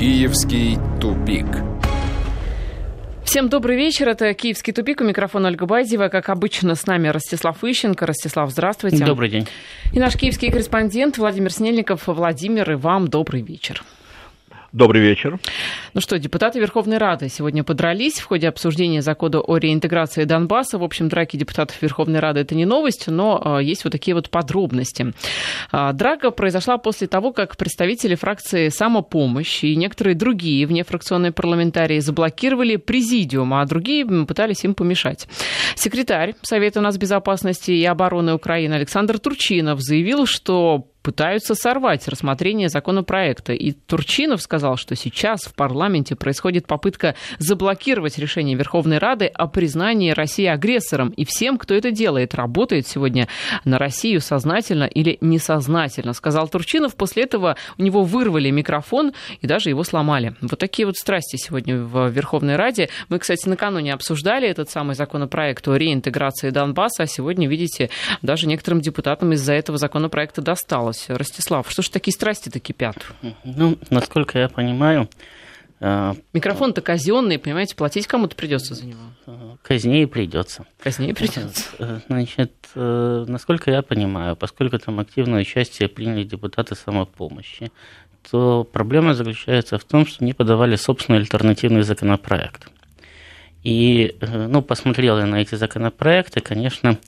Киевский тупик. Всем добрый вечер. Это «Киевский тупик». У микрофона Ольга Базева. Как обычно, с нами Ростислав Ищенко. Ростислав, здравствуйте. Добрый день. И наш киевский корреспондент Владимир Снельников. Владимир, и вам добрый вечер. Добрый вечер. Ну что, депутаты Верховной Рады сегодня подрались в ходе обсуждения закона о реинтеграции Донбасса. В общем, драки депутатов Верховной Рады это не новость, но э, есть вот такие вот подробности. А, драка произошла после того, как представители фракции «Самопомощь» и некоторые другие внефракционные парламентарии заблокировали президиум, а другие пытались им помешать. Секретарь Совета нацбезопасности и обороны Украины Александр Турчинов заявил, что пытаются сорвать рассмотрение законопроекта. И Турчинов сказал, что сейчас в парламенте происходит попытка заблокировать решение Верховной Рады о признании России агрессором. И всем, кто это делает, работает сегодня на Россию сознательно или несознательно, сказал Турчинов. После этого у него вырвали микрофон и даже его сломали. Вот такие вот страсти сегодня в Верховной Раде. Мы, кстати, накануне обсуждали этот самый законопроект о реинтеграции Донбасса, а сегодня, видите, даже некоторым депутатам из-за этого законопроекта досталось осталось. Ростислав, что ж такие страсти-то кипят? Ну, насколько я понимаю... Э, Микрофон-то казенный, понимаете, платить кому-то придется за него. Казнее придется. Казнее придется. Э, значит, э, насколько я понимаю, поскольку там активное участие приняли депутаты самопомощи, то проблема заключается в том, что не подавали собственный альтернативный законопроект. И, ну, посмотрел я на эти законопроекты, конечно,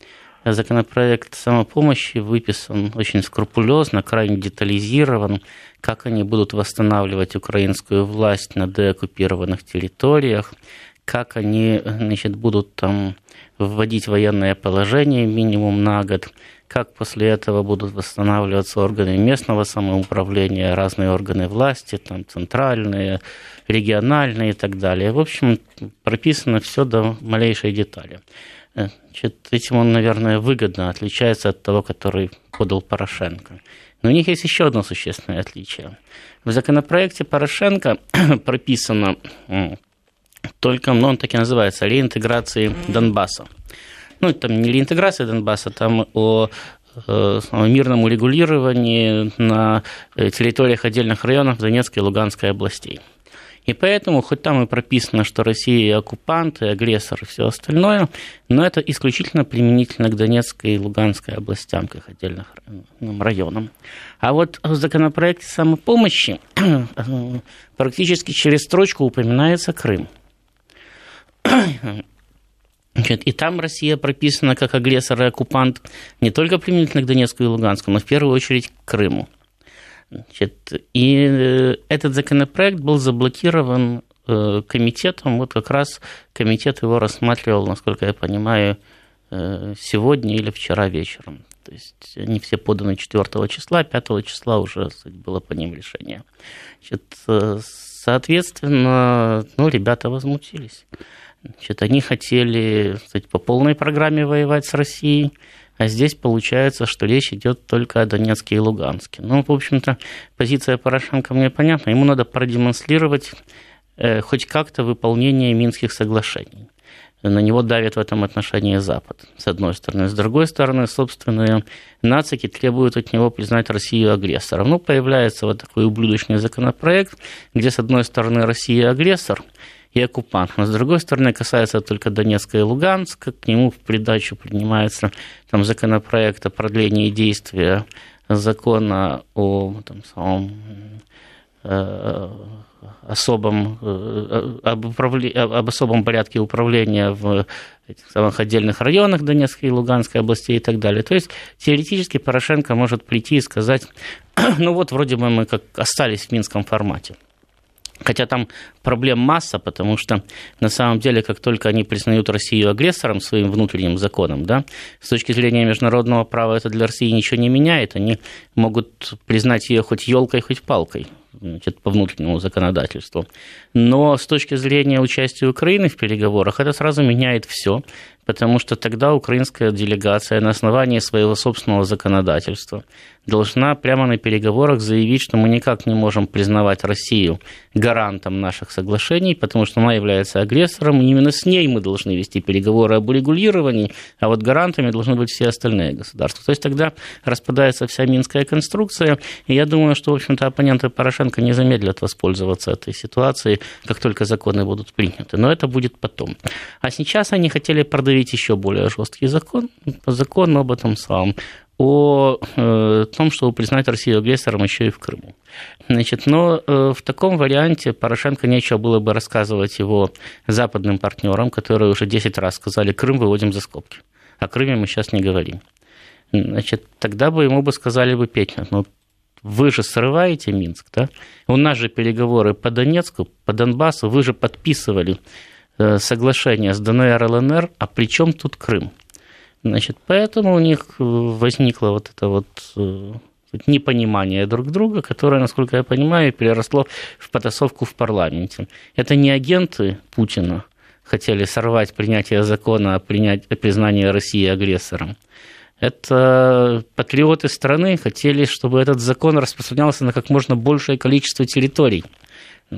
Законопроект самопомощи выписан очень скрупулезно, крайне детализирован, как они будут восстанавливать украинскую власть на деоккупированных территориях, как они значит, будут там вводить военное положение минимум на год, как после этого будут восстанавливаться органы местного самоуправления, разные органы власти, там центральные, региональные и так далее. В общем, прописано все до малейшей детали. Значит, этим он, наверное, выгодно отличается от того, который подал Порошенко. Но у них есть еще одно существенное отличие. В законопроекте Порошенко прописано только, ну, он так и называется, реинтеграции Донбасса. Ну, там не реинтеграция Донбасса, там о э, мирном урегулировании на э, территориях отдельных районов Донецкой и Луганской областей. И поэтому, хоть там и прописано, что Россия оккупант, и агрессор и все остальное, но это исключительно применительно к Донецкой и Луганской областям, к их отдельным районам. А вот в законопроекте самопомощи практически через строчку упоминается Крым. И там Россия прописана как агрессор и оккупант не только применительно к Донецку и Луганску, но в первую очередь к Крыму. Значит, и э, этот законопроект был заблокирован э, комитетом, вот как раз комитет его рассматривал, насколько я понимаю, э, сегодня или вчера вечером. То есть они все поданы 4 числа, 5 числа уже было по ним решение. Значит, соответственно, ну, ребята возмутились. Значит, они хотели кстати, по полной программе воевать с Россией, а здесь получается, что речь идет только о Донецке и Луганске. Ну, в общем-то, позиция Порошенко мне понятна. Ему надо продемонстрировать э, хоть как-то выполнение Минских соглашений. На него давит в этом отношении Запад, с одной стороны. С другой стороны, собственные нацики требуют от него признать Россию агрессором. Ну, появляется вот такой ублюдочный законопроект, где, с одной стороны, Россия агрессор – и оккупант. Но, с другой стороны, касается только Донецка и Луганска. К нему в придачу принимается там, законопроект о продлении действия закона о там, самом, э, особом, э, об, управле, об особом порядке управления в этих самых отдельных районах Донецкой и Луганской областей и так далее. То есть теоретически Порошенко может прийти и сказать, ну вот вроде бы мы как остались в минском формате. Хотя там проблем масса, потому что на самом деле, как только они признают Россию агрессором своим внутренним законом, да, с точки зрения международного права это для России ничего не меняет. Они могут признать ее хоть елкой, хоть палкой значит, по внутреннему законодательству. Но с точки зрения участия Украины в переговорах это сразу меняет все, потому что тогда украинская делегация на основании своего собственного законодательства должна прямо на переговорах заявить, что мы никак не можем признавать Россию гарантом наших соглашений, потому что она является агрессором, и именно с ней мы должны вести переговоры об урегулировании, а вот гарантами должны быть все остальные государства. То есть тогда распадается вся Минская конструкция, и я думаю, что, в общем-то, оппоненты Порошенко не замедлят воспользоваться этой ситуацией, как только законы будут приняты. Но это будет потом. А сейчас они хотели продавить еще более жесткий закон, закон об этом самом о э, том, чтобы признать Россию агрессором еще и в Крыму. Значит, но э, в таком варианте Порошенко нечего было бы рассказывать его западным партнерам, которые уже 10 раз сказали, Крым выводим за скобки. О Крыме мы сейчас не говорим. Значит, тогда бы ему бы сказали бы, Петя, ну вы же срываете Минск, да? У нас же переговоры по Донецку, по Донбассу, вы же подписывали соглашение с ДНР, ЛНР, а при чем тут Крым? Значит, поэтому у них э, возникло вот это вот э, непонимание друг друга, которое, насколько я понимаю, переросло в потасовку в парламенте. Это не агенты Путина хотели сорвать принятие закона о, принять, о признании России агрессором. Это патриоты страны хотели, чтобы этот закон распространялся на как можно большее количество территорий.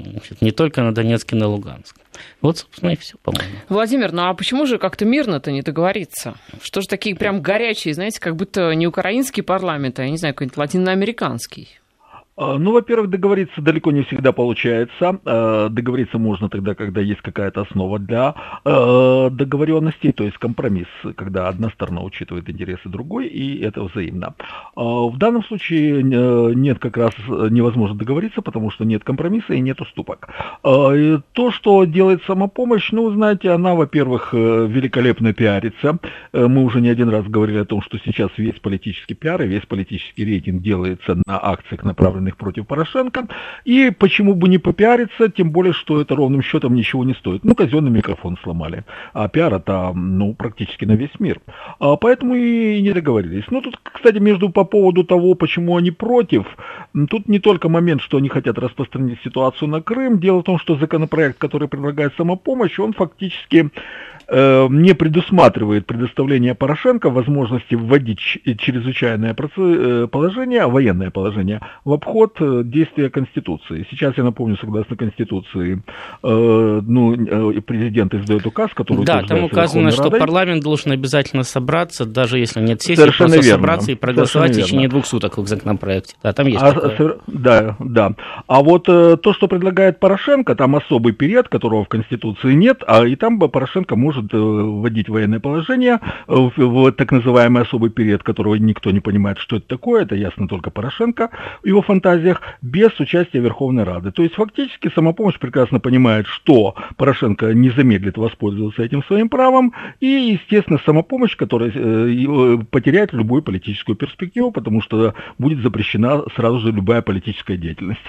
Значит, не только на Донецк и на Луганск. Вот, собственно, и все, по-моему. Владимир, ну а почему же как-то мирно-то не договориться? Что же такие прям горячие, знаете, как будто не украинский парламент, а, я не знаю, какой-нибудь латиноамериканский? А, ну, во-первых, договориться далеко не всегда получается. А, договориться можно тогда, когда есть какая-то основа для а, договоренности, то есть компромисс, когда одна сторона учитывает интересы другой, и это взаимно. В данном случае нет как раз невозможно договориться, потому что нет компромисса и нет уступок. То, что делает самопомощь, ну, знаете, она, во-первых, великолепно пиарится. Мы уже не один раз говорили о том, что сейчас весь политический пиар и весь политический рейтинг делается на акциях, направленных направленных против Порошенко. И почему бы не попиариться, тем более, что это ровным счетом ничего не стоит. Ну, казенный микрофон сломали, а пиара-то, ну, практически на весь мир. А поэтому и не договорились. Ну, тут, кстати, между по поводу того, почему они против, тут не только момент, что они хотят распространить ситуацию на Крым. Дело в том, что законопроект, который предлагает самопомощь, он фактически не предусматривает предоставление Порошенко возможности вводить чрезвычайное э, положение, военное положение, в обход э, действия Конституции. Сейчас, я напомню, согласно Конституции, ну, президент издает указ, который Да, там указано, что Радой. парламент должен обязательно собраться, даже если нет сессии, Совершенно просто верно. собраться и проголосовать Совершенно в течение верно. двух суток в законопроекте. Да, там есть а, такое. Да, да. А вот то, что предлагает Порошенко, там особый период, которого в Конституции нет, а и там Порошенко может может э, вводить военное положение э, в, в так называемый особый период, которого никто не понимает, что это такое, это ясно только Порошенко в его фантазиях, без участия Верховной Рады. То есть фактически самопомощь прекрасно понимает, что Порошенко не замедлит воспользоваться этим своим правом, и, естественно, самопомощь, которая э, потеряет любую политическую перспективу, потому что будет запрещена сразу же любая политическая деятельность.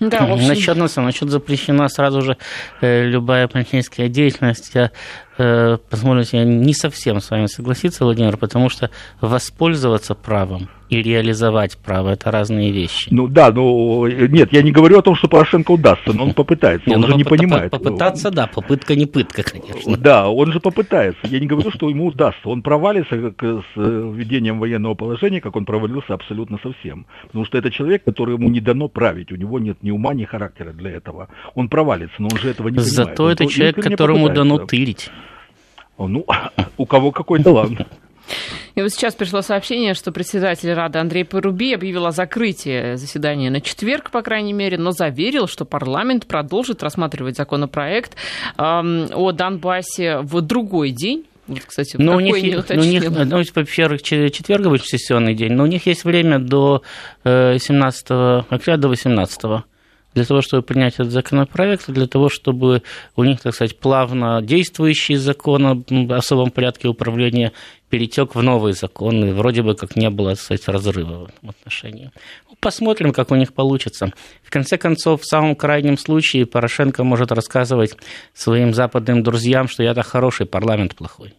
Да, общем... насчет, насчет запрещена сразу же э, любая политическая деятельность. Я Э, позволите не совсем с вами согласиться, Владимир, потому что воспользоваться правом и реализовать право – это разные вещи. Ну да, ну нет, я не говорю о том, что Порошенко удастся, но он попытается, он ну, же не понимает. Попытаться, да, попытка не пытка, конечно. Да, он же попытается. Я не говорю, что ему удастся. Он провалится с введением военного положения, как он провалился абсолютно совсем. Потому что это человек, которому не дано править, у него нет ни ума, ни характера для этого. Он провалится, но он же этого не понимает. Зато это человек, которому дано тырить. Ну, у кого какой талант. И вот сейчас пришло сообщение, что председатель Рады Андрей Поруби объявил о закрытии заседания на четверг, по крайней мере, но заверил, что парламент продолжит рассматривать законопроект э, о Донбассе в другой день, вот, кстати, но у них, ну, у них, ну, во-первых, четверг сессионный день, но у них есть время до 17 э, октября, до 18 для того, чтобы принять этот законопроект, для того, чтобы у них, так сказать, плавно действующий закон о особом порядке управления перетек в новый закон, и вроде бы как не было, так сказать, разрыва в этом отношении. Ну, посмотрим, как у них получится. В конце концов, в самом крайнем случае Порошенко может рассказывать своим западным друзьям, что я-то хороший, парламент плохой.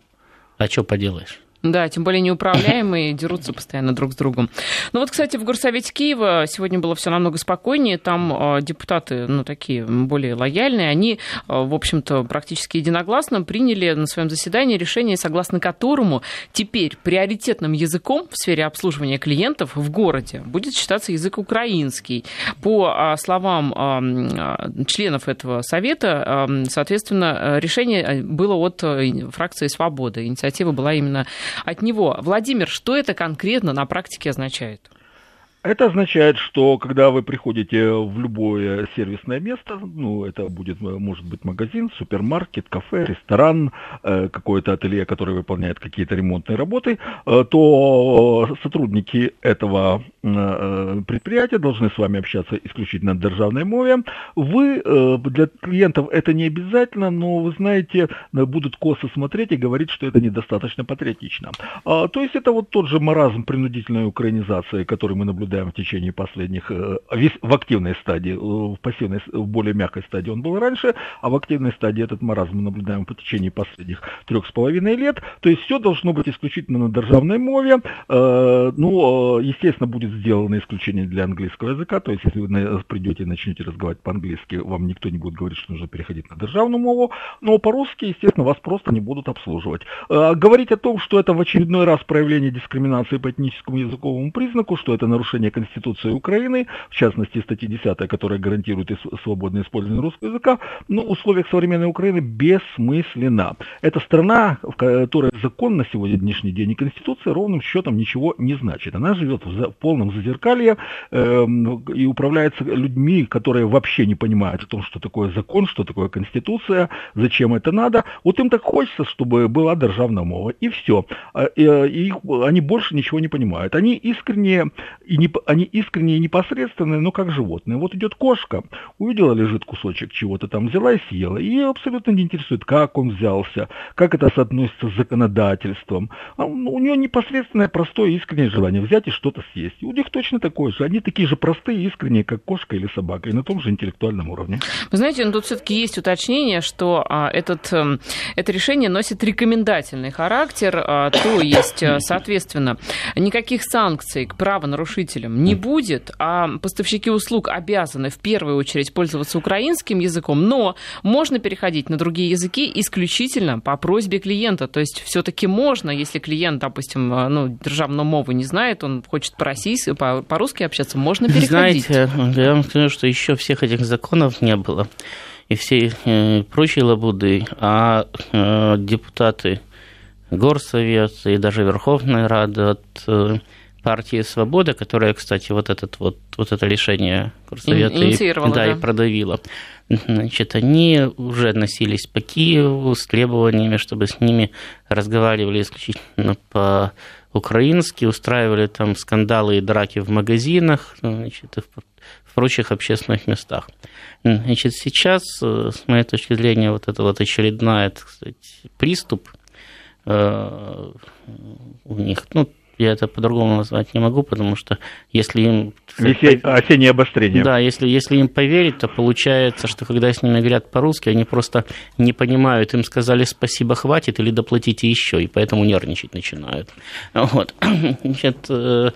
А что поделаешь? Да, тем более неуправляемые, дерутся постоянно друг с другом. Ну вот, кстати, в Горсовете Киева сегодня было все намного спокойнее. Там э, депутаты, ну, такие более лояльные, они, э, в общем-то, практически единогласно приняли на своем заседании решение, согласно которому теперь приоритетным языком в сфере обслуживания клиентов в городе будет считаться язык украинский. По э, словам членов этого совета, соответственно, решение было от фракции «Свобода». Инициатива была именно от него. Владимир, что это конкретно на практике означает? Это означает, что когда вы приходите в любое сервисное место, ну, это будет, может быть, магазин, супермаркет, кафе, ресторан, э, какое-то ателье, которое выполняет какие-то ремонтные работы, э, то сотрудники этого э, предприятия должны с вами общаться исключительно на державной мове. Вы, для клиентов это не обязательно, но вы знаете, будут косо смотреть и говорить, что это недостаточно патриотично. А, то есть это вот тот же маразм принудительной украинизации, который мы наблюдаем наблюдаем в течение последних, э, в активной стадии, э, в пассивной, в более мягкой стадии он был раньше, а в активной стадии этот маразм мы наблюдаем по течение последних трех с половиной лет. То есть все должно быть исключительно на державной мове. Э, ну, естественно, будет сделано исключение для английского языка. То есть если вы придете и начнете разговаривать по-английски, вам никто не будет говорить, что нужно переходить на державную мову. Но по-русски, естественно, вас просто не будут обслуживать. Говорить о том, что это в очередной раз проявление дискриминации по этническому языковому признаку, что это нарушение нарушение Конституции Украины, в частности статьи 10, которая гарантирует свободное использование русского языка, но в условиях современной Украины бессмысленно. Это страна, в которой закон на сегодняшний день и Конституция ровным счетом ничего не значит. Она живет в, полном зазеркалье э, и управляется людьми, которые вообще не понимают о том, что такое закон, что такое Конституция, зачем это надо. Вот им так хочется, чтобы была державная мова, и все. А, и, и они больше ничего не понимают. Они искренне и не они искренние и непосредственные, но как животные. Вот идет кошка, увидела, лежит кусочек чего-то там, взяла и съела. И ее абсолютно не интересует, как он взялся, как это соотносится с законодательством. А у нее непосредственное, простое, искреннее желание взять и что-то съесть. И у них точно такое же. Они такие же простые, искренние, как кошка или собака, и на том же интеллектуальном уровне. Вы знаете, ну, тут все-таки есть уточнение, что а, этот, а, это решение носит рекомендательный характер, а, то есть, а, соответственно, никаких санкций к правонарушителям потребителям не будет, а поставщики услуг обязаны в первую очередь пользоваться украинским языком, но можно переходить на другие языки исключительно по просьбе клиента. То есть все-таки можно, если клиент, допустим, э, ну, державную мову не знает, он хочет по-российски, по-русски общаться, можно переходить. Знаете, я вам скажу, что еще всех этих законов не было и все э, прочие лабуды, а э, депутаты Горсовета и даже Верховная Рада от э, партии «Свобода», которая, кстати, вот, этот вот, вот это решение Курсовета и, да, да. и продавила, значит, они уже носились по Киеву с требованиями, чтобы с ними разговаривали исключительно по украински, устраивали там скандалы и драки в магазинах, значит, и в, в прочих общественных местах. Значит, сейчас, э, с моей точки зрения, вот это вот очередная, так сказать, приступ э, у них, ну, я это по-другому назвать не могу, потому что если им... Весень, осеннее обострение. Да, если, если им поверить, то получается, что когда с ними говорят по-русски, они просто не понимают, им сказали спасибо, хватит, или доплатите еще, и поэтому нервничать начинают. Вот. Значит, э,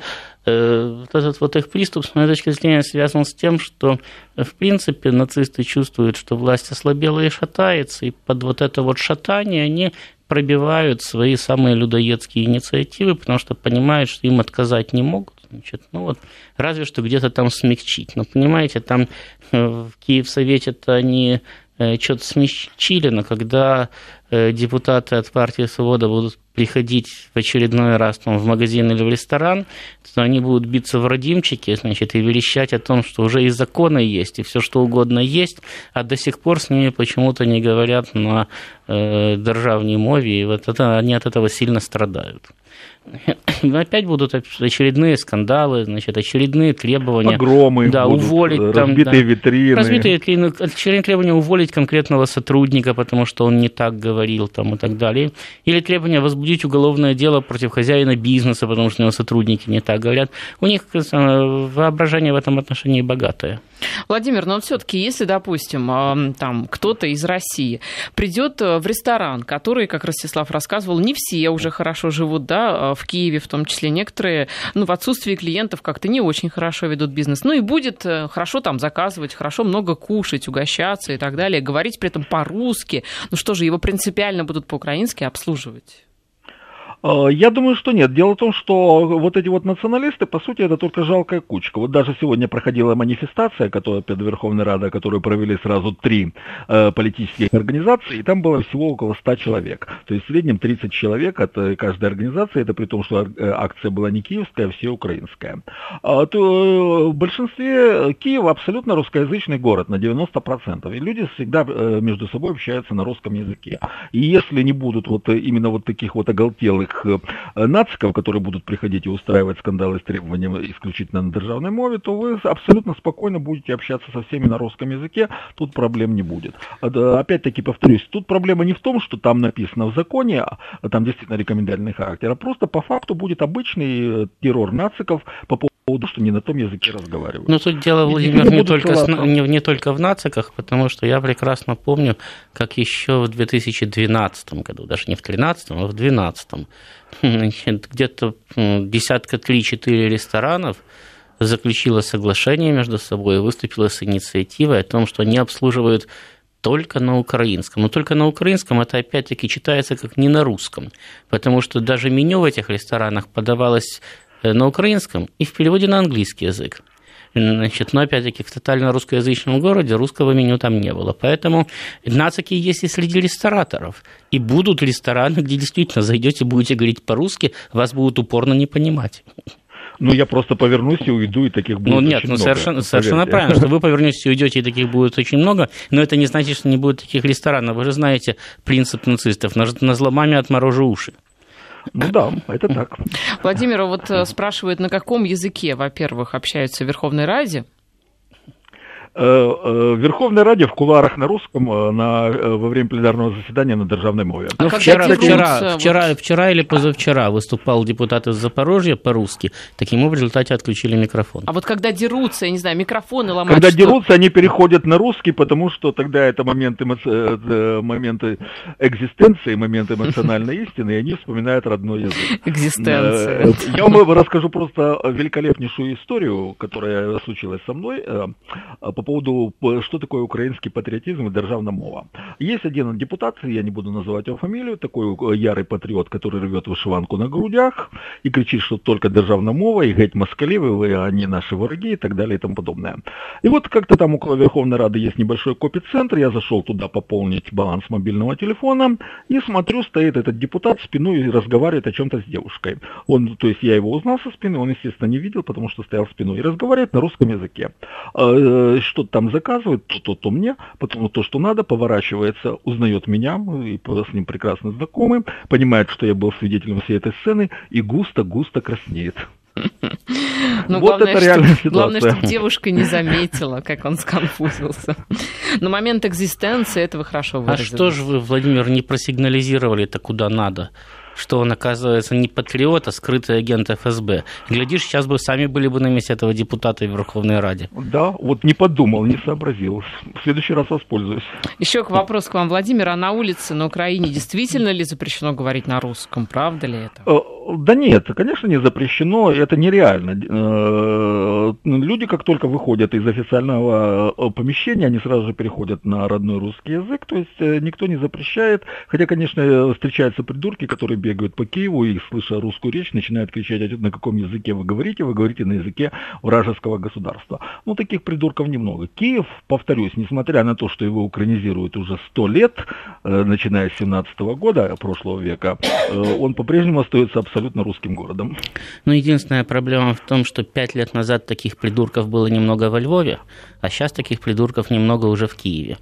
вот этот вот их приступ, с моей точки зрения, связан с тем, что, в принципе, нацисты чувствуют, что власть ослабела и шатается, и под вот это вот шатание они пробивают свои самые людоедские инициативы, потому что понимают, что им отказать не могут. Значит, ну вот, разве что где-то там смягчить. Но понимаете, там э, в Киевсовете-то они Э, что-то смягчили, но когда э, депутаты от партии «Свобода» будут приходить в очередной раз там, в магазин или в ресторан, то они будут биться в родимчике, значит, и верещать о том, что уже и законы есть, и все что угодно есть, а до сих пор с ними почему-то не говорят на э, державной мове, и вот это, они от этого сильно страдают. Опять будут очередные скандалы, значит, очередные требования. Погромы да, будут, уволить. Разбитые там, да, витрины. Разбитые витрины, очередные требования уволить конкретного сотрудника, потому что он не так говорил там, и так далее. Или требования возбудить уголовное дело против хозяина бизнеса, потому что у него сотрудники не так говорят. У них э, воображение в этом отношении богатое. Владимир, но все-таки, если, допустим, там кто-то из России придет э, в ресторан, который, как Ростислав рассказывал, не все уже хорошо живут, да, в Киеве в том числе, некоторые, ну, в отсутствии клиентов как-то не очень хорошо ведут бизнес, ну, и будет э, хорошо там заказывать, хорошо много кушать, угощаться и так далее, говорить при этом по-русски, ну что же, его принципиально будут по-украински обслуживать? Э, я думаю, что нет. Дело в том, что вот эти вот националисты, по сути, это только жалкая кучка. Вот даже сегодня проходила манифестация, которая перед Верховной Радой, которую провели сразу три э, политических организации, и там было всего около 100 человек. То есть в среднем 30 человек от э, каждой организации, это при том, что э, акция была не киевская, а всеукраинская. А, то, в большинстве Киев абсолютно русскоязычный город на 90%. И люди всегда между собой общаются на русском языке. И если не будут вот именно вот таких вот оголтелых этих э, нациков, которые будут приходить и устраивать скандалы с требованием исключительно на державной мове, то вы абсолютно спокойно будете общаться со всеми на русском языке, тут проблем не будет. Опять-таки повторюсь, тут проблема не в том, что там написано в законе, а там действительно рекомендательный характер, а просто по факту будет обычный э, террор нациков по поводу, что не на том языке разговаривают. Но тут дело, Владимир, не только, с, не, не только в нациках, потому что я прекрасно помню, как еще в 2012 году, даже не в 2013, а в 2012, где-то десятка три-четыре ресторанов заключила соглашение между собой и выступила с инициативой о том, что они обслуживают только на украинском. Но только на украинском это опять-таки читается как не на русском, потому что даже меню в этих ресторанах подавалось на украинском и в переводе на английский язык. Значит, но опять-таки в тотально русскоязычном городе русского меню там не было. Поэтому нацики есть и среди рестораторов. И будут рестораны, где действительно зайдете, будете говорить по-русски, вас будут упорно не понимать. Ну, я просто повернусь и уйду, и таких будет Ну, нет, очень ну, много, совершенно, совершенно правильно, что вы повернетесь и уйдете, и таких будет очень много, но это не значит, что не будет таких ресторанов. Вы же знаете принцип нацистов, на, на зломами отморожу уши. Ну да, это так. Владимир вот э, спрашивает, на каком языке, во-первых, общаются в Верховной Раде? Э, э, в Верховной Раде в куларах на русском э, на, во время пленарного заседания на державной мове. А ну, вчера, вчера, вчера, вчера или позавчера выступал депутат из Запорожья по-русски, таким образом в результате отключили микрофон. А вот когда дерутся, я не знаю, микрофоны ломают. Когда что? дерутся, они переходят на русский, потому что тогда это моменты, моменты экзистенции, моменты эмоциональной истины, и они вспоминают родной язык. Экзистенция. Я вам расскажу просто великолепнейшую историю, которая случилась со мной по поводу, что такое украинский патриотизм и державная мова. Есть один депутат, я не буду называть его фамилию, такой э, ярый патриот, который рвет вышиванку на грудях и кричит, что только державная мова и геть москали, вы, они наши враги и так далее и тому подобное. И вот как-то там около Верховной Рады есть небольшой копицентр, я зашел туда пополнить баланс мобильного телефона и смотрю, стоит этот депутат спиной и разговаривает о чем-то с девушкой. Он, то есть я его узнал со спины, он, естественно, не видел, потому что стоял спиной и разговаривает на русском языке. Что-то там заказывает, то, то, то мне, потом то, что надо, поворачивается, узнает меня, мы с ним прекрасно знакомы, понимает, что я был свидетелем всей этой сцены и густо-густо краснеет. Ну, вот главное, это реальная что, Главное, чтобы девушка не заметила, как он сконфузился. Но момент экзистенции этого хорошо выразили. А что же вы, Владимир, не просигнализировали это куда надо? Что он, оказывается, не патриот, а скрытый агент ФСБ. Глядишь, сейчас бы сами были бы на месте этого депутата в Верховной Раде. Да, вот не подумал, не сообразил. В следующий раз воспользуюсь. Еще к вопросу к вам, Владимир. А на улице на Украине действительно ли запрещено говорить на русском? Правда ли это? Э, да нет, конечно, не запрещено, это нереально. Э, люди, как только выходят из официального э, помещения, они сразу же переходят на родной русский язык, то есть никто не запрещает, хотя, конечно, встречаются придурки, которые бегают по Киеву и, слыша русскую речь, начинают кричать, на каком языке вы говорите, вы говорите на языке вражеского государства. Ну, таких придурков немного. Киев, повторюсь, несмотря на то, что его украинизируют уже сто лет, э, начиная с 17 года прошлого века, э, он по-прежнему остается абсолютно русским городом. Ну, единственная проблема в том, что пять лет назад таких придурков было немного во Львове, а сейчас таких придурков немного уже в Киеве.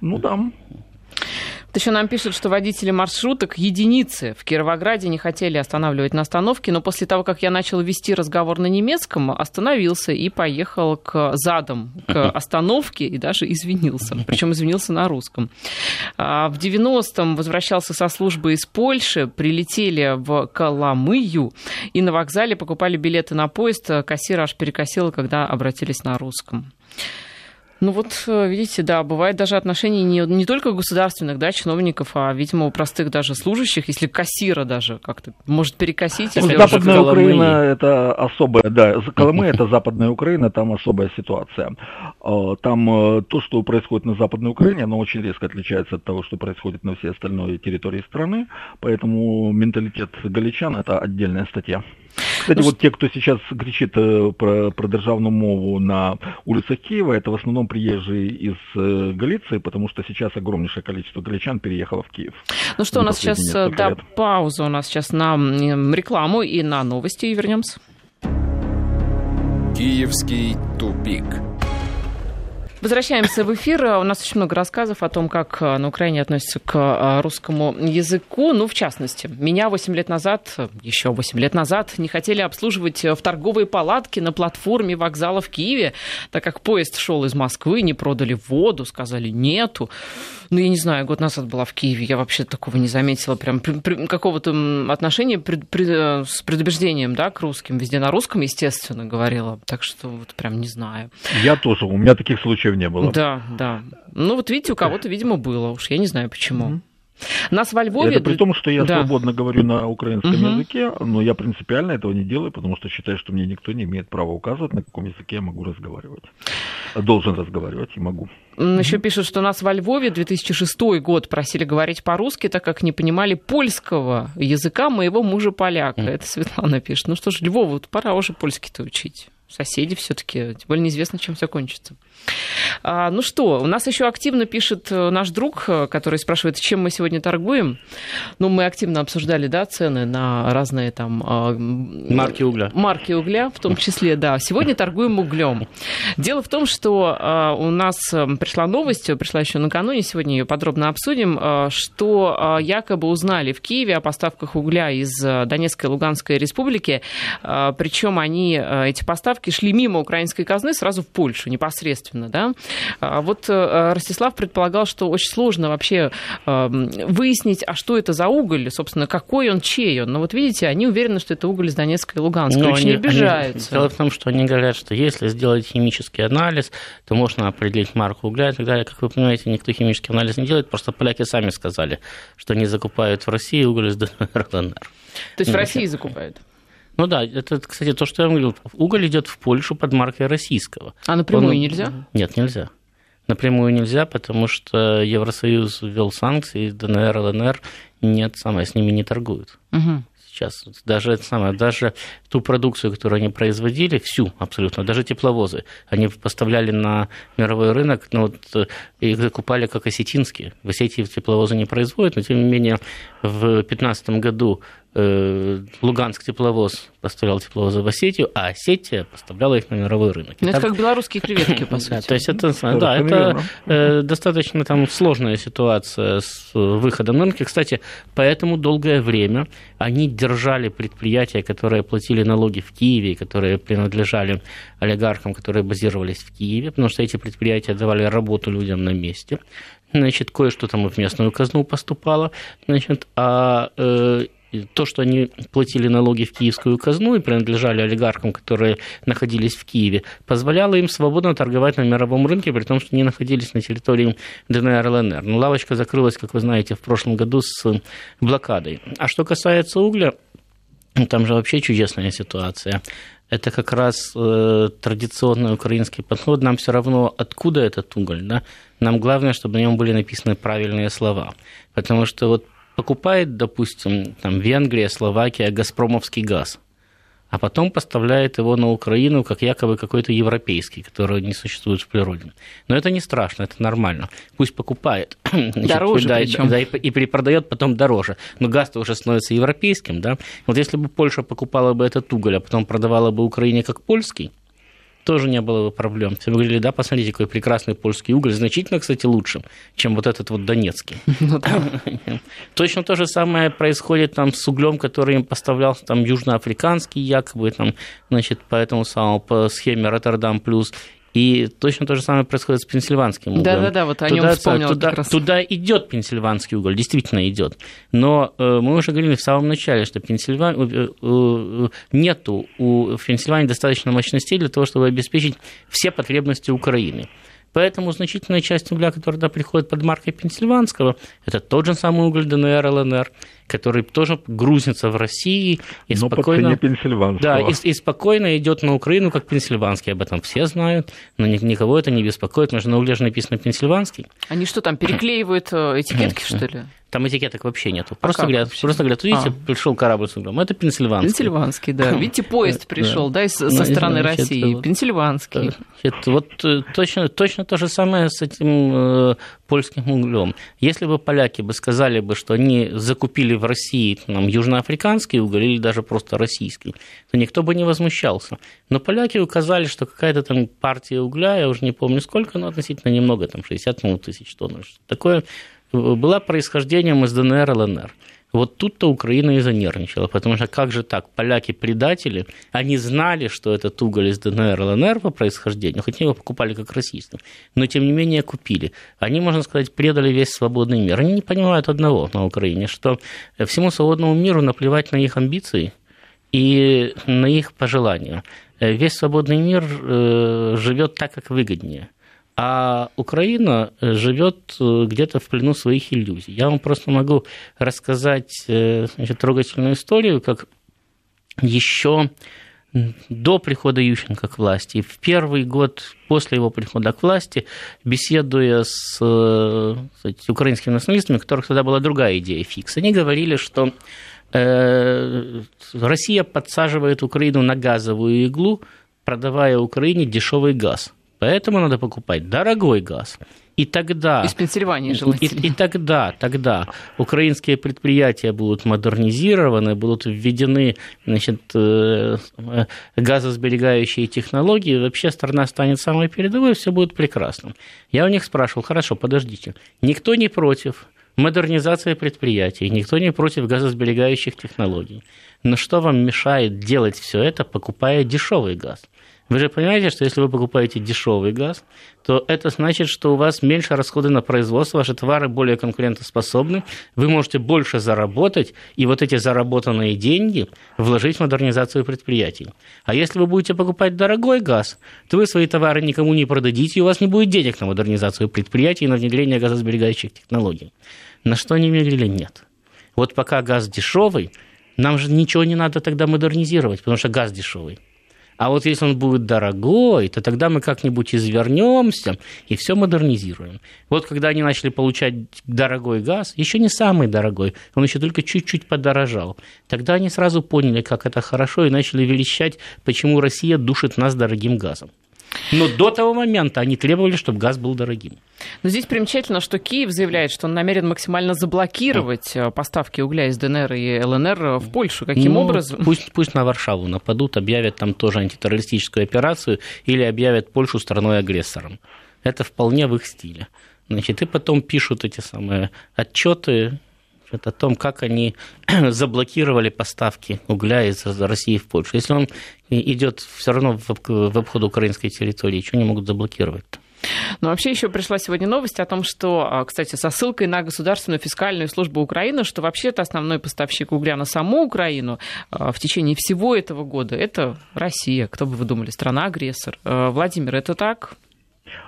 Ну да. Еще нам пишут, что водители маршруток единицы в Кировограде не хотели останавливать на остановке, но после того, как я начал вести разговор на немецком, остановился и поехал к задам, к остановке и даже извинился. Причем извинился на русском. А в 90-м возвращался со службы из Польши, прилетели в Коломыю и на вокзале покупали билеты на поезд. Кассир аж перекосила, когда обратились на русском. Ну вот, э, видите, да, бывает даже отношения не, не только государственных, да, чиновников, а, видимо, у простых даже служащих, если кассира даже как-то может перекосить. Если Западная Украина – это особая, да, Колымы – это Западная Украина, там особая ситуация. А, там э, то, что происходит на Западной Украине, оно очень резко отличается от того, что происходит на всей остальной территории страны, поэтому менталитет галичан – это отдельная статья. Кстати, ну, вот те, кто сейчас кричит э, про, про державную мову на улицах Киева, это в основном приезжие из э, Галиции, потому что сейчас огромнейшее количество галичан переехало в Киев. Ну что, у нас сейчас да, лет. пауза у нас сейчас на рекламу и на новости, и вернемся. Киевский тупик. Возвращаемся в эфир. У нас очень много рассказов о том, как э, на Украине относятся к э, русскому языку. Ну, в частности, меня 8 лет назад, еще 8 лет назад, не хотели обслуживать в торговые палатки на платформе вокзала в Киеве, так как поезд шел из Москвы, не продали воду, сказали нету. Ну, я не знаю, год назад была в Киеве, я вообще такого не заметила, прям какого-то отношения пред, пред, э, с предубеждением, да, к русским. Везде на русском, естественно, говорила. Так что вот прям не знаю. Я тоже, у меня таких случаев случаев не было. Да, да. Ну вот видите, у кого-то, видимо, было уж. Я не знаю почему. Mm-hmm. Нас во Львове... Это при том, что я да. свободно говорю на украинском угу. языке, но я принципиально этого не делаю, потому что считаю, что мне никто не имеет права указывать, на каком языке я могу разговаривать. Должен разговаривать и могу. Еще пишут, что нас во Львове 2006 год просили говорить по-русски, так как не понимали польского языка моего мужа поляка. Это Светлана пишет. Ну что ж, Львову, пора уже польский-то учить соседи все-таки, тем более неизвестно, чем все кончится. А, ну что, у нас еще активно пишет э, наш друг, э, который спрашивает, чем мы сегодня торгуем. Ну, мы активно обсуждали, да, цены на разные там... А, марки угля. Марки угля, в том числе, да. Сегодня торгуем углем. Дело в том, что а, у нас э, пришла новость, пришла еще накануне, сегодня ее подробно обсудим, что якобы узнали в Киеве о поставках угля из Донецкой и Луганской республики, причем они, эти поставки шли мимо украинской казны сразу в Польшу непосредственно естественно, да. А вот э, Ростислав предполагал, что очень сложно вообще эм, выяснить, а что это за уголь, собственно, какой он, чей он. Но вот видите, они уверены, что это уголь из Донецка и Луганска, Но очень они, обижаются. Они, дело в том, что они говорят, что если сделать химический анализ, то можно определить марку угля и так далее. Как вы понимаете, никто химический анализ не делает, просто поляки сами сказали, что они закупают в России уголь из ДНР, ЛНР. То есть в России закупают? Ну да, это, кстати, то, что я говорил. Уголь идет в Польшу под маркой российского. А напрямую Он... нельзя? Нет, нельзя. Напрямую нельзя, потому что Евросоюз ввел санкции, ДНР, ЛНР нет, самое, с ними не торгуют. Угу сейчас. Даже это самое, даже ту продукцию, которую они производили, всю абсолютно, даже тепловозы, они поставляли на мировой рынок, ну вот э, их закупали как осетинские. В Осетии тепловозы не производят, но тем не менее в 2015 году Луганск тепловоз поставлял тепловозы в Осетию, а Осетия поставляла их на мировой рынок. Ну, это как белорусские креветки, по сути. То есть это, да, это э, достаточно там сложная ситуация с выходом на рынки. Кстати, поэтому долгое время они держали предприятия, которые платили налоги в Киеве, которые принадлежали олигархам, которые базировались в Киеве, потому что эти предприятия давали работу людям на месте. Значит, кое-что там и в местную казну поступало. Значит, а э, то, что они платили налоги в киевскую казну и принадлежали олигархам, которые находились в Киеве, позволяло им свободно торговать на мировом рынке, при том, что они находились на территории ДНР, ЛНР. Но лавочка закрылась, как вы знаете, в прошлом году с блокадой. А что касается угля, там же вообще чудесная ситуация. Это как раз э, традиционный украинский подход. Нам все равно, откуда этот уголь. Да? Нам главное, чтобы на нем были написаны правильные слова. Потому что вот покупает, допустим, там, Венгрия, Словакия газпромовский газ, а потом поставляет его на Украину как якобы какой-то европейский, который не существует в природе. Но это не страшно, это нормально. Пусть покупает. Дороже да, да, и, и перепродает потом дороже. Но газ-то уже становится европейским, да? Вот если бы Польша покупала бы этот уголь, а потом продавала бы Украине как польский, тоже не было бы проблем. Все говорили, да, посмотрите, какой прекрасный польский уголь, значительно, кстати, лучше, чем вот этот вот донецкий. Ну Точно то же самое происходит там с углем, который им поставлялся там южноафриканский, якобы там, значит, по этому самому, по схеме Роттердам плюс, и точно то же самое происходит с пенсильванским углем. Да-да-да, вот о нем туда, вспомнила туда, как раз. Туда идет пенсильванский уголь, действительно идет. Но э, мы уже говорили в самом начале, что Пенсильван... Э, нету у Пенсильвании достаточно мощностей для того, чтобы обеспечить все потребности Украины. Поэтому значительная часть угля, которая туда приходит под маркой Пенсильванского, это тот же самый уголь ДНР, ЛНР, который тоже грузится в России и Но спокойно... Пенсильванского. Да, и, и спокойно идет на Украину, как пенсильванский. Об этом все знают, но никого это не беспокоит, потому что на угле же написано пенсильванский. Они что там, переклеивают э, этикетки, что ли? Там этикеток вообще нету. А просто, говорят, просто говорят, видите, а. пришел корабль с углем. Это пенсильванский. Пенсильванский, да. Видите, поезд пришел, да, со ну, стороны России. Пенсильванский. Вот э, точно, точно то же самое с этим э, польским углем. Если бы поляки бы сказали бы, что они закупили в России там, южноафриканский уголь или даже просто российский, то никто бы не возмущался. Но поляки указали, что какая-то там партия угля, я уже не помню сколько, но относительно немного, там 60 тысяч тонн, что такое была происхождением из ДНР, ЛНР. Вот тут-то Украина и занервничала, потому что как же так, поляки-предатели, они знали, что этот уголь из ДНР, ЛНР по происхождению, хоть его покупали как российский, но тем не менее купили. Они, можно сказать, предали весь свободный мир. Они не понимают одного на Украине, что всему свободному миру наплевать на их амбиции и на их пожелания. Весь свободный мир э, живет так, как выгоднее – а Украина э, живет э, где-то в плену своих иллюзий. Я вам просто могу рассказать э, значит, трогательную историю, как еще до прихода Ющенко к власти, в первый год после его прихода к власти, беседуя с кстати, украинскими националистами, у которых тогда была другая идея фикс, они говорили, что Россия подсаживает Украину на газовую иглу, продавая Украине дешевый газ – Поэтому надо покупать дорогой газ. И тогда... Из Пенсильвании желательно. И, и тогда, тогда украинские предприятия будут модернизированы, будут введены значит, э, газосберегающие технологии, вообще страна станет самой передовой, все будет прекрасно. Я у них спрашивал, хорошо, подождите, никто не против модернизации предприятий, никто не против газосберегающих технологий. Но что вам мешает делать все это, покупая дешевый газ? Вы же понимаете, что если вы покупаете дешевый газ, то это значит, что у вас меньше расходы на производство, ваши товары более конкурентоспособны, вы можете больше заработать, и вот эти заработанные деньги вложить в модернизацию предприятий. А если вы будете покупать дорогой газ, то вы свои товары никому не продадите, и у вас не будет денег на модернизацию предприятий и на внедрение газосберегающих технологий. На что они мне говорили нет. Вот пока газ дешевый, нам же ничего не надо тогда модернизировать, потому что газ дешевый. А вот если он будет дорогой, то тогда мы как-нибудь извернемся и все модернизируем. Вот когда они начали получать дорогой газ, еще не самый дорогой, он еще только чуть-чуть подорожал, тогда они сразу поняли, как это хорошо, и начали величать, почему Россия душит нас дорогим газом. Но до того момента они требовали, чтобы газ был дорогим. Но здесь примечательно, что Киев заявляет, что он намерен максимально заблокировать mm. поставки угля из ДНР и ЛНР в Польшу. Каким ну, образом? Пусть, пусть на Варшаву нападут, объявят там тоже антитеррористическую операцию или объявят Польшу страной-агрессором. Это вполне в их стиле. Значит, и потом пишут эти самые отчеты о том, как они заблокировали поставки угля из России в Польшу. Если он идет все равно в обход украинской территории, что они могут заблокировать? -то? Но вообще еще пришла сегодня новость о том, что, а, кстати, со ссылкой на Государственную фискальную службу Украины, что вообще-то основной поставщик угля на саму Украину а, в течение всего этого года это Россия. Кто бы вы думали, страна-агрессор. А, Владимир, это так?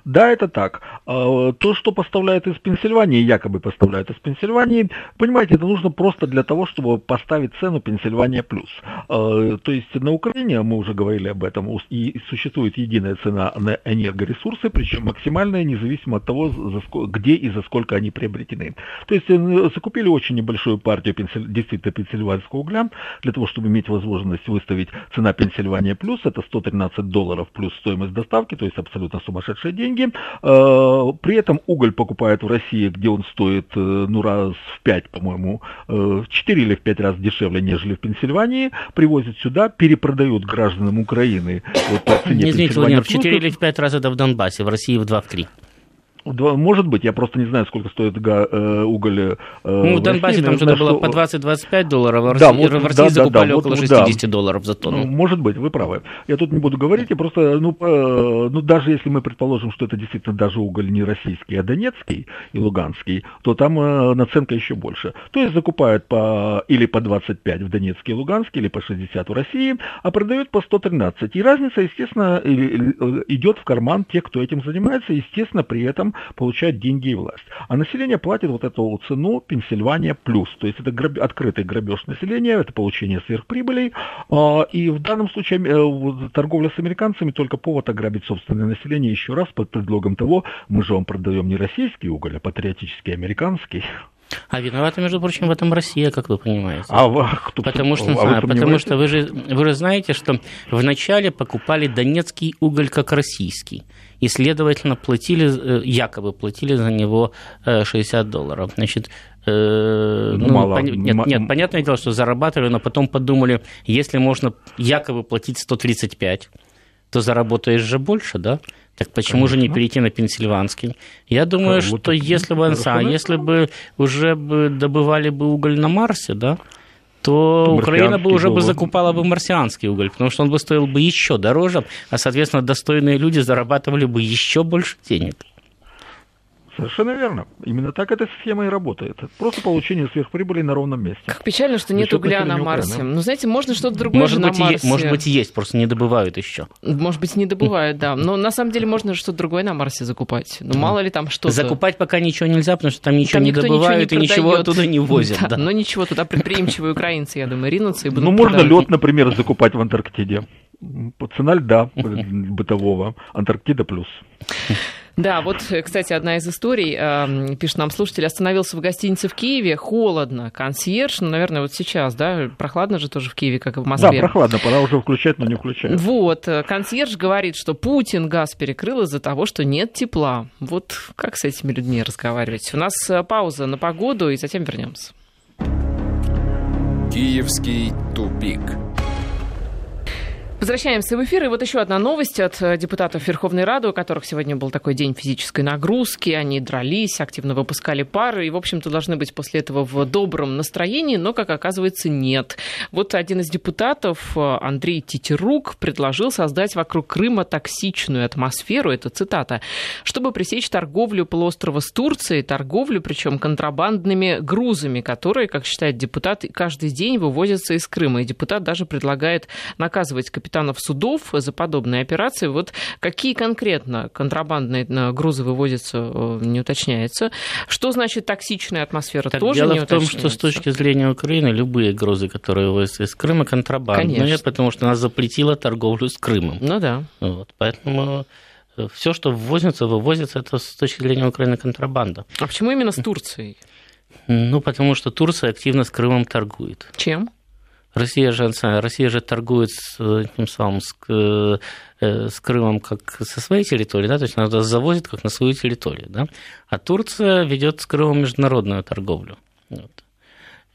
Да, это так. А, то, что поставляют из Пенсильвании, якобы поставляют из Пенсильвании, понимаете, это нужно просто для того, чтобы поставить цену Пенсильвания плюс. А, то есть на Украине, мы уже говорили об этом, и существует единая цена на энергоресурсы, причем максимальная, независимо от того, где и за сколько они приобретены. То есть э, закупили очень небольшую партию действительно пенсильванского угля, для того, чтобы иметь возможность выставить цена Пенсильвания плюс, это 113 долларов плюс стоимость доставки, то есть абсолютно сумасшедшие деньги. При этом уголь покупают в России, где он стоит ну, раз в пять, по-моему, в 4 или в 5 раз дешевле, нежели в Пенсильвании, привозят сюда, перепродают гражданам Украины. Вот, по цене Извините, Владимир, в 4 или в 5 раз это в Донбассе, в России в 2-3. Может быть, я просто не знаю, сколько стоит э, уголь. Э, ну, в Донбассе там что-то было по 20-25 долларов, а в да, в России да, закупали да, около вот, 60 да. долларов за тонну. Может быть, вы правы. Я тут не буду говорить, я просто, ну, э, ну, даже если мы предположим, что это действительно даже уголь не российский, а донецкий и луганский, то там наценка еще больше. То есть закупают по, или по 25 в Донецке и Луганске, или по 60 в России, а продают по 113. И разница, естественно, идет в карман тех, кто этим занимается, естественно, при этом получает деньги и власть. А население платит вот эту цену Пенсильвания плюс. То есть это граб... открытый грабеж населения, это получение сверхприбылей. А, и в данном случае э, торговля с американцами только повод ограбить собственное население еще раз под предлогом того, мы же вам продаем не российский уголь, а патриотический американский. А виновата, между прочим, в этом Россия, как вы понимаете. А кто потому что, а вы потому что вы же, вы же знаете, что вначале покупали донецкий уголь как российский. И, следовательно, платили, э, якобы платили за него 60 э, долларов. Значит, э, ну, ну, мало. Пон... Нет, нет, понятное дело, что зарабатывали, но потом подумали, если можно якобы платить 135, то заработаешь же больше, да? Так почему Конечно. же не перейти на Пенсильванский? Я думаю, вот что если бы, а, если бы уже бы добывали бы уголь на Марсе, да, то Украина бы уже бы закупала бы марсианский уголь, потому что он бы стоил бы еще дороже, а, соответственно, достойные люди зарабатывали бы еще больше денег. Совершенно верно. Именно так эта схема и работает. Просто получение сверхприбыли на ровном месте. Как печально, что нет угля на Марсе. Ну, знаете, можно что-то другое может быть, на Марсе. Е- может быть, есть, просто не добывают еще. Может быть, не добывают, да. Но на самом деле можно что-то другое на Марсе закупать. Ну, мало ли там что-то. Закупать пока ничего нельзя, потому что там ничего там не добывают ничего не и ничего оттуда не возят. Да, да. Но ничего, туда предприимчивые украинцы, я думаю, ринутся и будут Ну, можно лед, например, закупать в Антарктиде. Цена льда бытового. Антарктида плюс. Да, вот, кстати, одна из историй, э, пишет нам слушатель, остановился в гостинице в Киеве, холодно, консьерж, ну, наверное, вот сейчас, да, прохладно же тоже в Киеве, как и в Москве. Да, прохладно, пора уже включать, но не включать. Вот, э, консьерж говорит, что Путин газ перекрыл из-за того, что нет тепла. Вот как с этими людьми разговаривать? У нас э, пауза на погоду, и затем вернемся. Киевский тупик. Возвращаемся в эфир. И вот еще одна новость от э, депутатов Верховной Рады, у которых сегодня был такой день физической нагрузки. Они дрались, активно выпускали пары и, в общем-то, должны быть после этого в добром настроении, но, как оказывается, нет. Вот один из депутатов, э, Андрей Титерук, предложил создать вокруг Крыма токсичную атмосферу, это цитата, чтобы пресечь торговлю полуострова с Турцией, торговлю, причем контрабандными грузами, которые, как считает депутат, каждый день вывозятся из Крыма. И депутат даже предлагает наказывать капитана капитанов судов за подобные операции. Вот какие конкретно контрабандные э, грузы вывозятся, э, не уточняется. Что значит токсичная атмосфера, так, тоже дело не в том, что с точки зрения Украины любые грузы, которые вывозятся из Крыма, контрабандные, Конечно. потому что она запретила торговлю с Крымом. Ну да. Вот, поэтому э, все, что ввозится, вывозится, это с точки зрения Украины контрабанда. А почему именно с Турцией? Ну, потому что Турция активно с Крымом торгует. Чем? Россия же, Россия же торгует с, тем самым, с, э, с Крымом как со своей территории, да, то есть она завозит как на свою территорию, да, а Турция ведет с Крымом международную торговлю. Вот.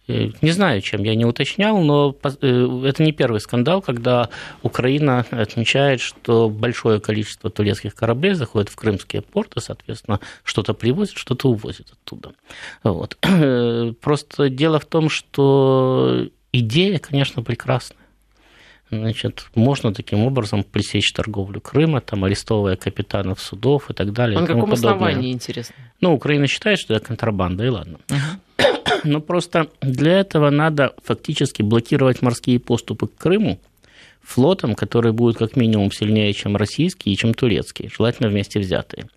Не знаю, чем я не уточнял, но э, это не первый скандал, когда Украина отмечает, что большое количество турецких кораблей заходит в крымские порты, соответственно, что-то привозит, что-то увозит оттуда. Вот. Просто дело в том, что идея, конечно, прекрасная. Значит, можно таким образом пресечь торговлю Крыма, там, арестовывая капитанов судов и так далее. А на каком подобное. основании, интересно? Ну, Украина считает, что это контрабанда, и ладно. Uh-huh. Но просто для этого надо фактически блокировать морские поступы к Крыму флотом, который будет как минимум сильнее, чем российский и чем турецкий, желательно вместе взятые,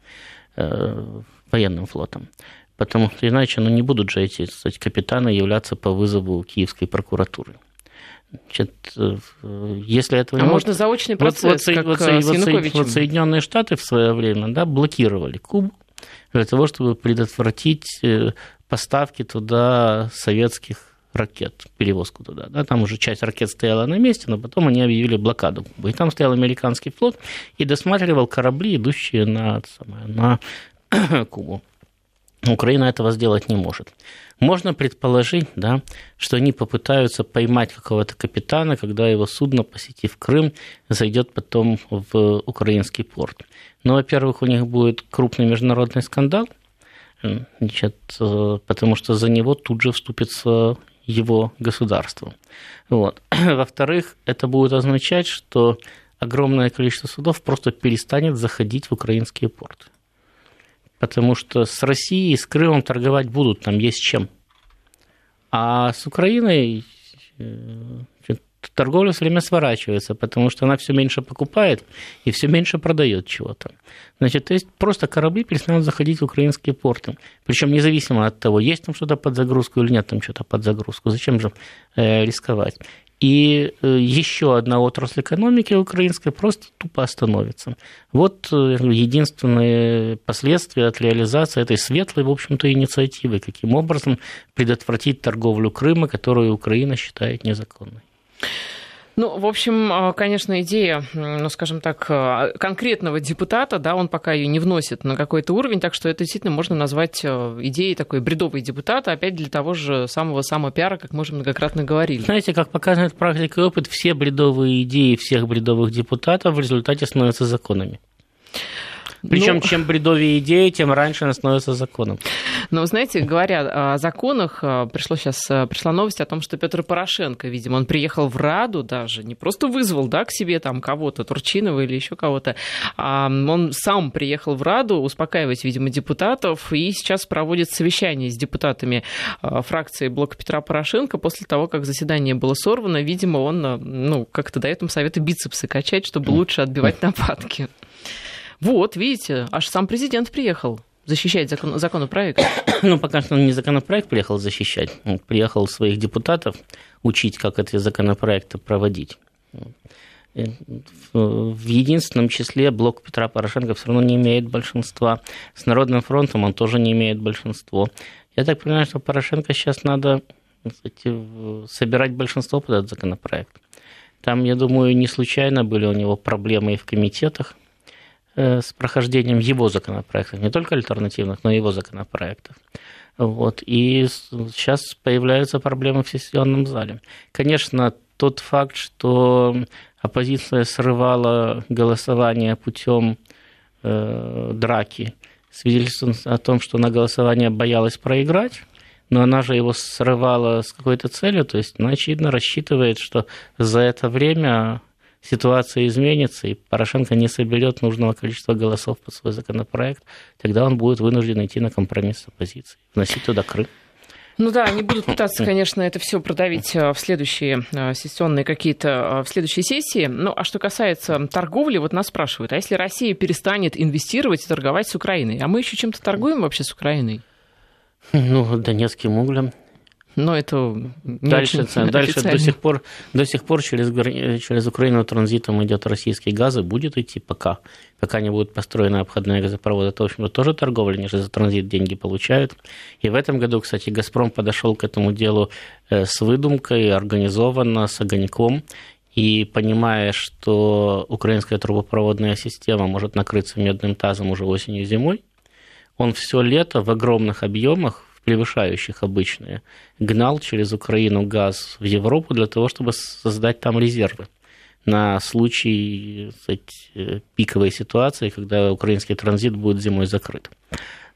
э, военным флотом потому что иначе ну, не будут же эти кстати, капитаны являться по вызову Киевской прокуратуры. Значит, э, если этого а не можно заочный процесс, вот, как вот, с вот, вот Соединенные Штаты в свое время да, блокировали Кубу для того, чтобы предотвратить э, поставки туда советских ракет, перевозку туда. Да, там уже часть ракет стояла на месте, но потом они объявили блокаду. И там стоял американский флот и досматривал корабли, идущие на, на Кубу. Украина этого сделать не может. Можно предположить, да, что они попытаются поймать какого-то капитана, когда его судно, посетив Крым, зайдет потом в украинский порт. Но, во-первых, у них будет крупный международный скандал, значит, э, потому что за него тут же вступится его государство. Вот. Во-вторых, это будет означать, что огромное количество судов просто перестанет заходить в украинские порты потому что с Россией, с Крымом торговать будут, там есть чем. А с Украиной э, торговля все время сворачивается, потому что она все меньше покупает и все меньше продает чего-то. Значит, то есть просто корабли перестанут заходить в украинские порты. Причем независимо от того, есть там что-то под загрузку или нет там что-то под загрузку. Зачем же э, рисковать? И э, еще одна отрасль экономики украинской просто тупо остановится. Вот э, единственное последствие от реализации этой светлой, в общем-то, инициативы, каким образом предотвратить торговлю Крыма, которую Украина считает незаконной. Ну, в общем, а, конечно, идея, ну, скажем так, а, конкретного депутата, да, он пока ее не вносит на какой-то уровень, так что это действительно можно назвать а, идеей такой бредовой депутата, опять для того же самого самопиара, как мы уже многократно говорили. Знаете, как показывает практика и опыт, все бредовые идеи всех бредовых депутатов в результате становятся законами. Причем, ну... чем бредовее идеи, тем раньше она становится законом. Но, знаете, говоря о законах, э, пришло сейчас, э, пришла новость о том, что Петр Порошенко, видимо, он приехал в Раду даже, не просто вызвал, да, к себе там кого-то, Турчинова или еще кого-то, а он сам приехал в Раду успокаивать, видимо, депутатов, и сейчас проводит совещание с депутатами э, фракции блока Петра Порошенко после того, как заседание было сорвано. Видимо, он, ну, как-то дает им советы бицепсы качать, чтобы лучше отбивать нападки. Вот, видите, аж сам президент приехал защищать закон, законопроект? Ну, пока что он не законопроект приехал защищать, он приехал своих депутатов учить, как эти законопроекты проводить. В единственном числе блок Петра Порошенко все равно не имеет большинства. С Народным фронтом он тоже не имеет большинства. Я так понимаю, что Порошенко сейчас надо кстати, собирать большинство под этот законопроект. Там, я думаю, не случайно были у него проблемы и в комитетах с прохождением его законопроектов, не только альтернативных, но и его законопроектов. Вот. И сейчас появляются проблемы в сессионном зале. Конечно, тот факт, что оппозиция срывала голосование путем э, драки, свидетельствует о том, что на голосование боялась проиграть, но она же его срывала с какой-то целью, то есть она, очевидно, рассчитывает, что за это время ситуация изменится, и Порошенко не соберет нужного количества голосов под свой законопроект, тогда он будет вынужден идти на компромисс с оппозицией, вносить туда Крым. Ну да, они будут пытаться, конечно, это все продавить э, в следующие э, сессионные какие-то, э, в следующей сессии. Ну, а что касается торговли, вот нас спрашивают, а если Россия перестанет инвестировать и торговать с Украиной? А мы еще чем-то торгуем вообще с Украиной? Ну, донецким углем. Но это дальше, дальше до сих пор, до сих пор через, через Украину транзитом идет российский газ и будет идти пока, пока не будут построены обходные газопроводы. Это, в общем-то, тоже торговля, они же за транзит деньги получают. И в этом году, кстати, «Газпром» подошел к этому делу э, с выдумкой, организованно, с огоньком. И понимая, что украинская трубопроводная система может накрыться медным тазом уже осенью и зимой, он все лето в огромных объемах превышающих обычные, гнал через Украину газ в Европу для того, чтобы создать там резервы на случай кстати, пиковой ситуации, когда украинский транзит будет зимой закрыт.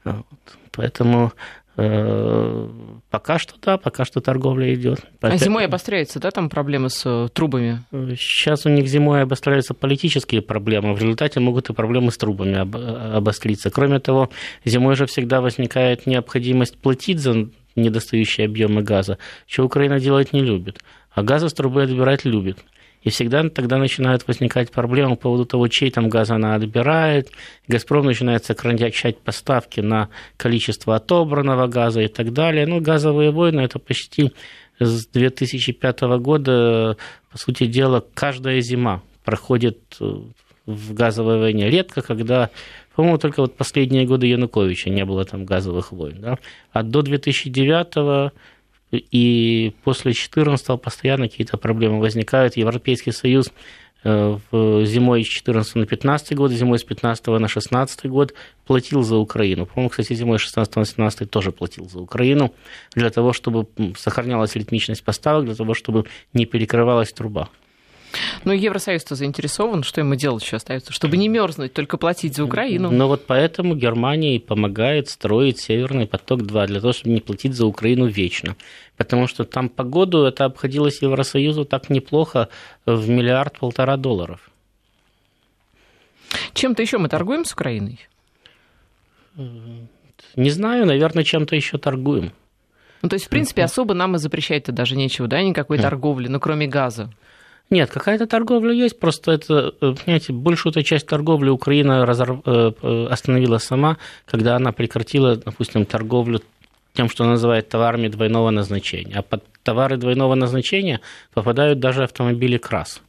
Вот. Поэтому пока что да, пока что торговля идет. А зимой обостряются, да, там проблемы с э, трубами? Сейчас у них зимой обостряются политические проблемы, в результате могут и проблемы с трубами обостриться. Кроме того, зимой же всегда возникает необходимость платить за недостающие объемы газа, что Украина делать не любит, а газа с трубы отбирать любит. И всегда тогда начинают возникать проблемы по поводу того, чей там газ она отбирает. «Газпром» начинает сокращать поставки на количество отобранного газа и так далее. Ну, газовые войны – это почти с 2005 года, по сути дела, каждая зима проходит э, в газовой войне. Редко, когда, по-моему, только вот последние годы Януковича не было там газовых войн. Да? А до 2009 и после 2014 постоянно какие-то проблемы возникают. Европейский Союз э, зимой с 14 на 15 год, зимой с 15 на 16 год платил за Украину. По-моему, кстати, зимой с 16 на 17 тоже платил за Украину, для того, чтобы сохранялась ритмичность поставок, для того, чтобы не перекрывалась труба. Но Евросоюз-то заинтересован, что ему делать еще остается, чтобы не мерзнуть, только платить за Украину. Но вот поэтому Германия и помогает строить Северный поток-2, для того, чтобы не платить за Украину вечно. Потому что там по году это обходилось Евросоюзу так неплохо в миллиард-полтора долларов. Чем-то еще мы торгуем с Украиной? Не знаю, наверное, чем-то еще торгуем. Ну, то есть, в принципе, особо нам и запрещать-то даже нечего, да, никакой торговли, ну, кроме газа. Нет, какая-то торговля есть, просто это, э, понимаете, большую эту часть торговли Украина разорв... Э, э, остановила сама, когда она прекратила, допустим, торговлю тем, что называют товарами двойного назначения. А под товары двойного назначения попадают даже автомобили КРАС.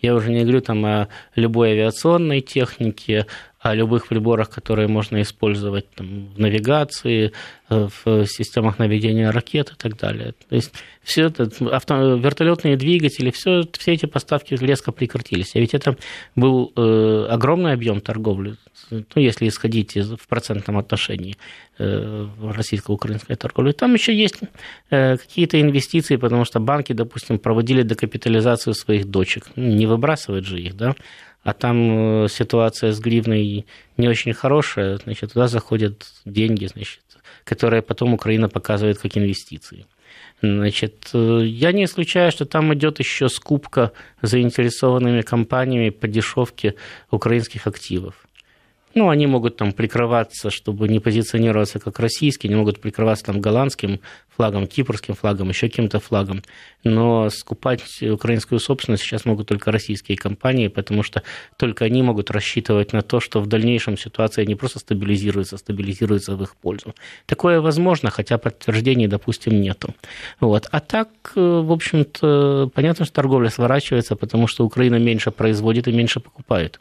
Я уже не говорю там о любой авиационной технике, о любых приборах, которые можно использовать там, в навигации, э, в системах наведения ракет и так далее. То есть все это, авто, вертолетные двигатели, все, все эти поставки резко прекратились. А ведь это был э, огромный объем торговли, ну, если исходить из, в процентном отношении э, российско-украинской торговли. Там еще есть э, какие-то инвестиции, потому что банки, допустим, проводили декапитализацию своих дочек. Ну, не выбрасывать же их, да? А там э, ситуация с гривной не очень хорошая, значит, туда заходят деньги, значит, которые потом Украина показывает как инвестиции. Значит, э, я не исключаю, что там идет еще скупка заинтересованными компаниями по дешевке украинских активов. Ну, они могут там прикрываться, чтобы не позиционироваться как российские, они могут прикрываться там голландским флагом, кипрским флагом, еще каким-то флагом. Но скупать украинскую собственность сейчас могут только российские компании, потому что только они могут рассчитывать на то, что в дальнейшем ситуация не просто стабилизируется, а стабилизируется в их пользу. Такое возможно, хотя подтверждений, допустим, нету. Вот. А так, э, в общем-то, понятно, что торговля сворачивается, потому что Украина меньше производит и меньше покупает.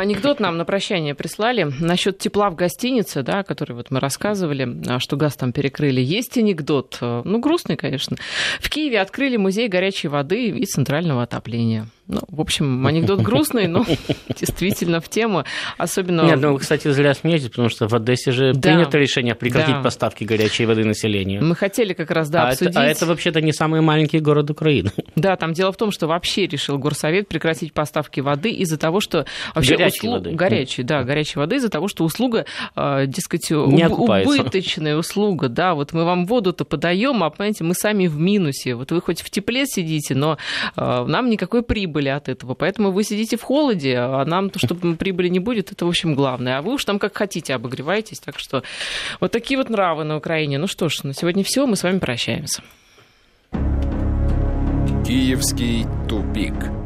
Анекдот нам на прощание прислали насчет тепла в гостинице, да, который вот мы рассказывали, а, что газ там перекрыли. Есть анекдот, э, ну, грустный, конечно. В Киеве открыли музей горячей воды и центрального отопления. Ну, в общем, анекдот грустный, но действительно в тему. Особенно... Нет, ну, кстати, зря смеетесь, потому что в Одессе же да, принято решение прекратить да. поставки горячей воды населению. Мы хотели как раз, да, а обсудить... Это, а это вообще-то не самый маленький город Украины. Да, там дело в том, что вообще решил горсовет прекратить поставки воды из-за того, что... Вообще горячей услуг... воды. Горячей, да, горячей воды из-за того, что услуга, э, дескать, не уб... убыточная услуга, да, вот мы вам воду-то подаем, а, понимаете, мы сами в минусе. Вот вы хоть в тепле сидите, но э, нам никакой прибыли прибыли от этого. Поэтому вы сидите в холоде, а нам, чтобы прибыли не будет, это, в общем, главное. А вы уж там как хотите обогреваетесь. Так что вот такие вот нравы на Украине. Ну что ж, на сегодня все. Мы с вами прощаемся. Киевский тупик.